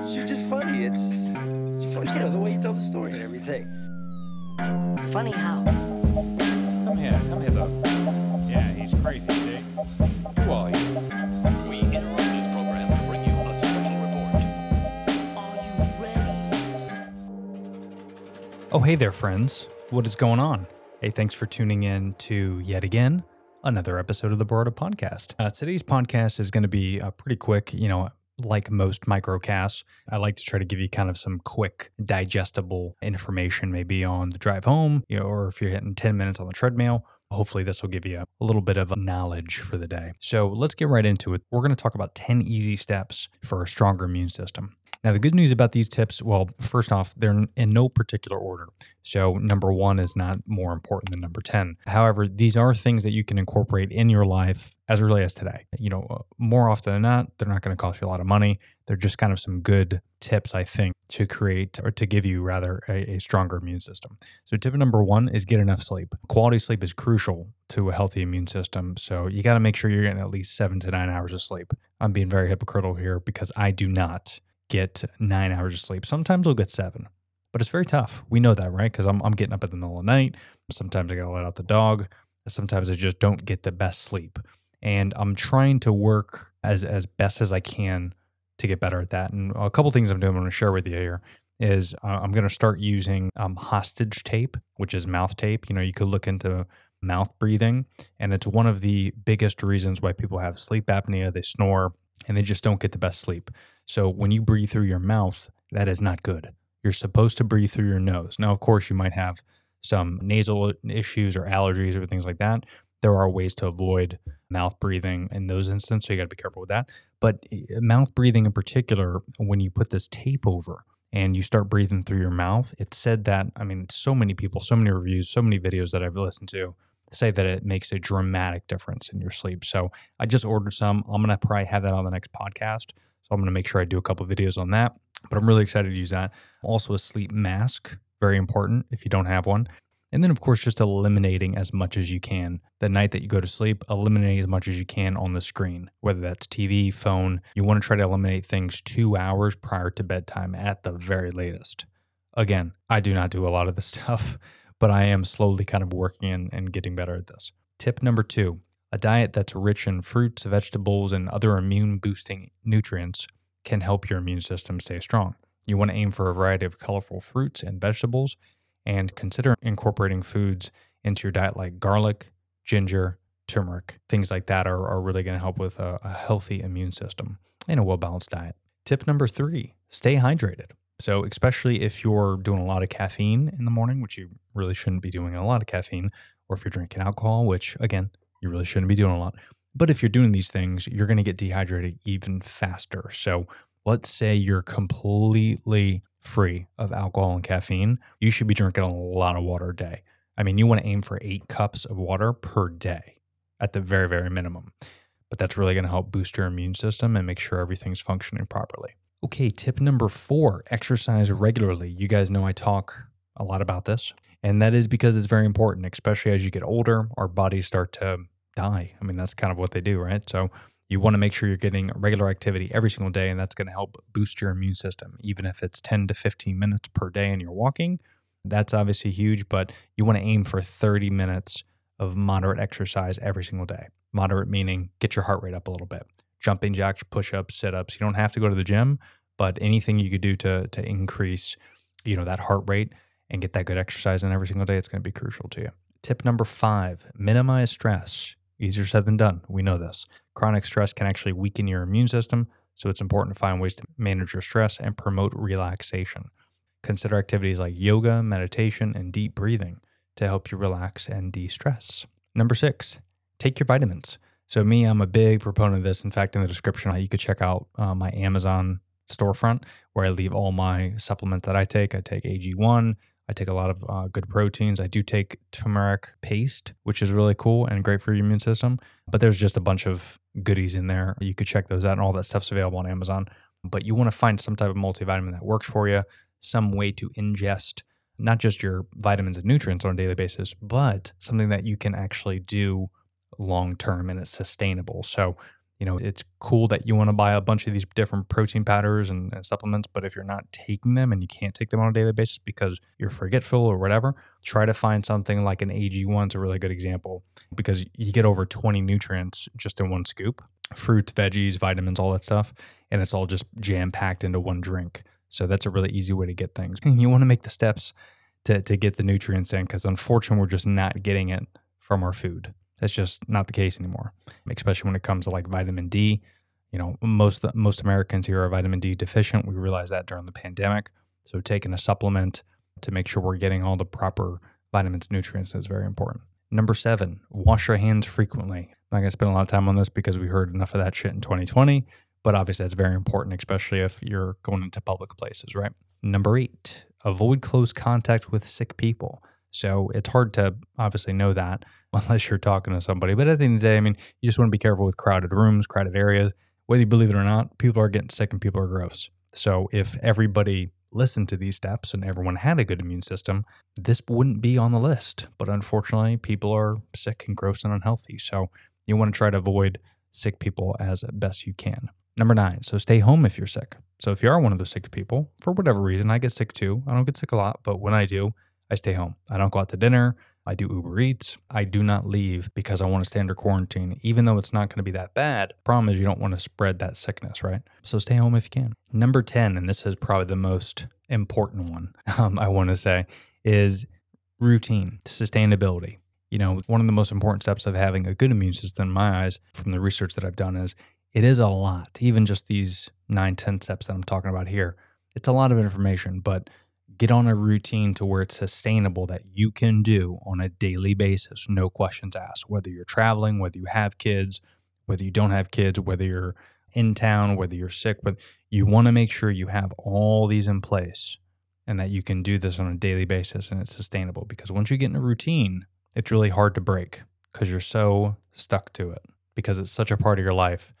it's you're just funny. It's, it's funny, you know, the way you tell the story and everything. Funny how? Come here, come hither. Yeah, he's crazy, see? Who are you? We interrupt this program to bring you a special report. Are you ready? Oh, hey there, friends. What is going on? Hey, thanks for tuning in to yet again another episode of the Berardo Podcast. Uh, today's podcast is going to be uh, pretty quick. You know, like most microcasts, I like to try to give you kind of some quick, digestible information, maybe on the drive home, you know, or if you're hitting 10 minutes on the treadmill. Hopefully, this will give you a little bit of knowledge for the day. So, let's get right into it. We're going to talk about 10 easy steps for a stronger immune system. Now, the good news about these tips, well, first off, they're in no particular order. So, number one is not more important than number 10. However, these are things that you can incorporate in your life as early as today. You know, uh, more often than not, they're not going to cost you a lot of money. They're just kind of some good tips, I think, to create or to give you rather a, a stronger immune system. So, tip number one is get enough sleep. Quality sleep is crucial to a healthy immune system. So, you got to make sure you're getting at least seven to nine hours of sleep. I'm being very hypocritical here because I do not get nine hours of sleep. Sometimes I'll get seven, but it's very tough. We know that, right? Because I'm, I'm getting up in the middle of the night. Sometimes I got to let out the dog. Sometimes I just don't get the best sleep. And I'm trying to work as, as best as I can to get better at that. And a couple things I'm doing, I'm going to share with you here is I'm going to start using um, hostage tape, which is mouth tape. You know, you could look into mouth breathing, and it's one of the biggest reasons why people have sleep apnea. They snore and they just don't get the best sleep. So when you breathe through your mouth, that is not good. You're supposed to breathe through your nose. Now, of course, you might have some nasal issues or allergies or things like that. There are ways to avoid mouth breathing in those instances, so you got to be careful with that. But eh, mouth breathing in particular, when you put this tape over and you start breathing through your mouth, it said that, I mean, so many people, so many reviews, so many videos that I've listened to say that it makes a dramatic difference in your sleep. So I just ordered some. I'm going to probably have that on the next podcast. So I'm going to make sure I do a couple videos on that. But I'm really excited to use that. Also, a sleep mask, very important if you don't have one. And then, of course, just eliminating as much as you can. The night that you go to sleep, eliminate as much as you can on the screen, whether that's TV, phone. You want to try to eliminate things two hours prior to bedtime at the very latest. Again, I do not do a lot of this stuff but I am slowly kind of working and, and getting better at this. Tip number two a diet that's rich in fruits, vegetables, and other immune boosting nutrients can help your immune system stay strong. You want to aim for a variety of colorful fruits and vegetables and consider incorporating foods into your diet like garlic, ginger, turmeric. Things like that are, are really going to help with a, a healthy immune system and a well balanced diet. Tip number three stay hydrated. So, especially if you're doing a lot of caffeine in the morning, which you really shouldn't be doing a lot of caffeine, or if you're drinking alcohol, which again, you really shouldn't be doing a lot. But if you're doing these things, you're going to get dehydrated even faster. So, let's say you're completely free of alcohol and caffeine, you should be drinking a lot of water a day. I mean, you want to aim for eight cups of water per day at the very, very minimum. But that's really going to help boost your immune system and make sure everything's functioning properly. Okay, tip number four exercise regularly. You guys know I talk a lot about this, and that is because it's very important, especially as you get older, our bodies start to die. I mean, that's kind of what they do, right? So, you want to make sure you're getting regular activity every single day, and that's going to help boost your immune system, even if it's 10 to 15 minutes per day and you're walking. That's obviously huge, but you want to aim for 30 minutes of moderate exercise every single day. Moderate meaning get your heart rate up a little bit jumping jacks, push ups, sit ups. You don't have to go to the gym, but anything you could do to to increase, you know, that heart rate and get that good exercise in every single day, it's going to be crucial to you. Tip number five: minimize stress. Easier said than done. We know this. Chronic stress can actually weaken your immune system, so it's important to find ways to manage your stress and promote relaxation. Consider activities like yoga, meditation, and deep breathing to help you relax and de stress. Number six, take your vitamins. So me, I'm a big proponent of this. In fact, in the description, you could check out uh, my Amazon storefront where I leave all my supplements that I take. I take AG1. I take a lot of uh, good proteins. I do take turmeric paste, which is really cool and great for your immune system. But there's just a bunch of goodies in there. You could check those out, and all that stuff's available on Amazon. But you want to find some type of multivitamin that works for you, some way to ingest not just your vitamins and nutrients on a daily basis, but something that you can actually do long term and it's sustainable. So You know, it's cool that you want to buy a bunch of these different protein powders and, and supplements, but if you're not taking them and you can't take them on a daily basis because you're forgetful or whatever, try to find something like an AG1 is a really good example because you get over 20 nutrients just in one scoop fruits, veggies, vitamins, all that stuff. And it's all just jam packed into one drink. So that's a really easy way to get things. You want to make the steps to, to get the nutrients in because unfortunately, we're just not getting it from our food. That's just not the case anymore, especially when it comes to like vitamin D. You know, most most Americans here are vitamin D deficient. We realized that during the pandemic. So taking a supplement to make sure we're getting all the proper vitamins, nutrients is very important. Number seven, wash your hands frequently. I'm not gonna spend a lot of time on this because we heard enough of that shit in 2020, but obviously that's very important, especially if you're going into public places, right? Number eight, avoid close contact with sick people. So it's hard to obviously know that unless you're talking to somebody. But at the end of the day, I mean, you just want to be careful with crowded rooms, crowded areas. Whether you believe it or not, people are getting sick and people are gross. So if everybody listened to these steps and everyone had a good immune system, this wouldn't be on the list. But unfortunately, people are sick and gross and unhealthy. So you want to try to avoid sick people as best you can. Number nine, so stay home if you're sick. So if you are one of those sick people, for whatever reason, I get sick too. I don't get sick a lot, but when I do, I stay home. I don't go out to dinner. I do Uber Eats. I do not leave because I want to stay under quarantine, even though it's not going to be that bad. Problem is, you don't want to spread that sickness, right? So stay home if you can. Number 10, and this is probably the most important one, um, I want to say, is routine, sustainability. You know, one of the most important steps of having a good immune system, in my eyes, from the research that I've done, is it is a lot. Even just these nine, 10 steps that I'm talking about here, it's a lot of information, but get on a routine to where it's sustainable that you can do on a daily basis, no questions asked. Whether you're traveling, whether you have kids, whether you don't have kids, whether you're in town, whether you're sick, but you want to make sure you have all these in place and that you can do this on a daily basis and it's sustainable. Because once you get in a routine, it's really hard to break because you're so stuck to it because it's such a part of your life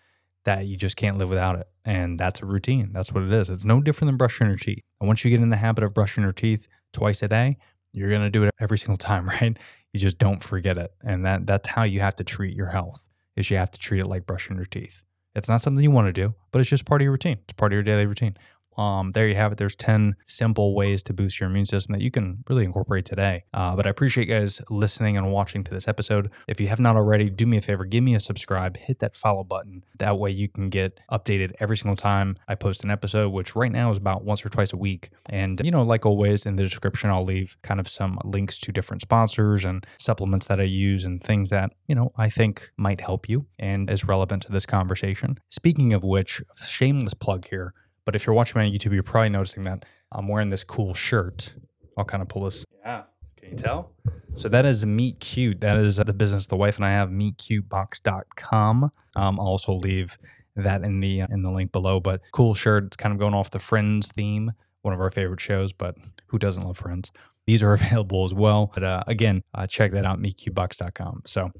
that you just can't live without it. And that's a routine. That's what it is. It's no different than brushing your teeth. And once you get in the habit of brushing your teeth twice a day, you're going to do it every single time, right? You just don't forget it. And that that's how you have to treat your health. Is you have to treat it like brushing your teeth. It's not something you want to do, but it's just part of your routine. It's part of your daily routine. Um, there you have it. There's 10 simple ways to boost your immune system that you can really incorporate today. Uh, but I appreciate you guys listening and watching to this episode. If you have not already, do me a favor, give me a subscribe, hit that follow button. That way you can get updated every single time I post an episode, which right now is about once or twice a week. And, you know, like always, in the description, I'll leave kind of some links to different sponsors and supplements that I use and things that, you know, I think might help you and is relevant to this conversation. Speaking of which, shameless plug here. But if you're watching me on YouTube, you're probably noticing that I'm wearing this cool shirt. I'll kind of pull this. Yeah. Can you tell? So that is Meet Cute. That is the business the wife and I have, meetcutebox.com. Um, I'll also leave that in the in the link below. But cool shirt. It's kind of going off the Friends theme, one of our favorite shows. But who doesn't love Friends? These are available as well. But uh, again, uh, check that out, meetcutebox.com. So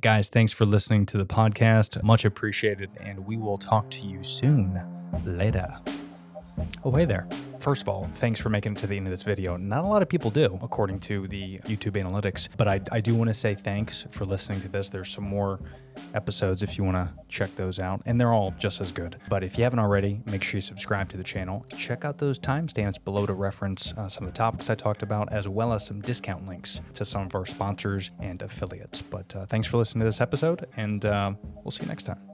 guys, thanks for listening to the podcast. Much appreciated. And we will talk to you soon. Later. Oh, hey there. First of all, thanks for making it to the end of this video. Not a lot of people do, according to the YouTube analytics, but I, I do want to say thanks for listening to this. There's some more episodes if you want to check those out, and they're all just as good. But if you haven't already, make sure you subscribe to the channel. Check out those timestamps below to reference uh, some of the topics I talked about, as well as some discount links to some of our sponsors and affiliates. But uh, thanks for listening to this episode, and uh, we'll see you next time.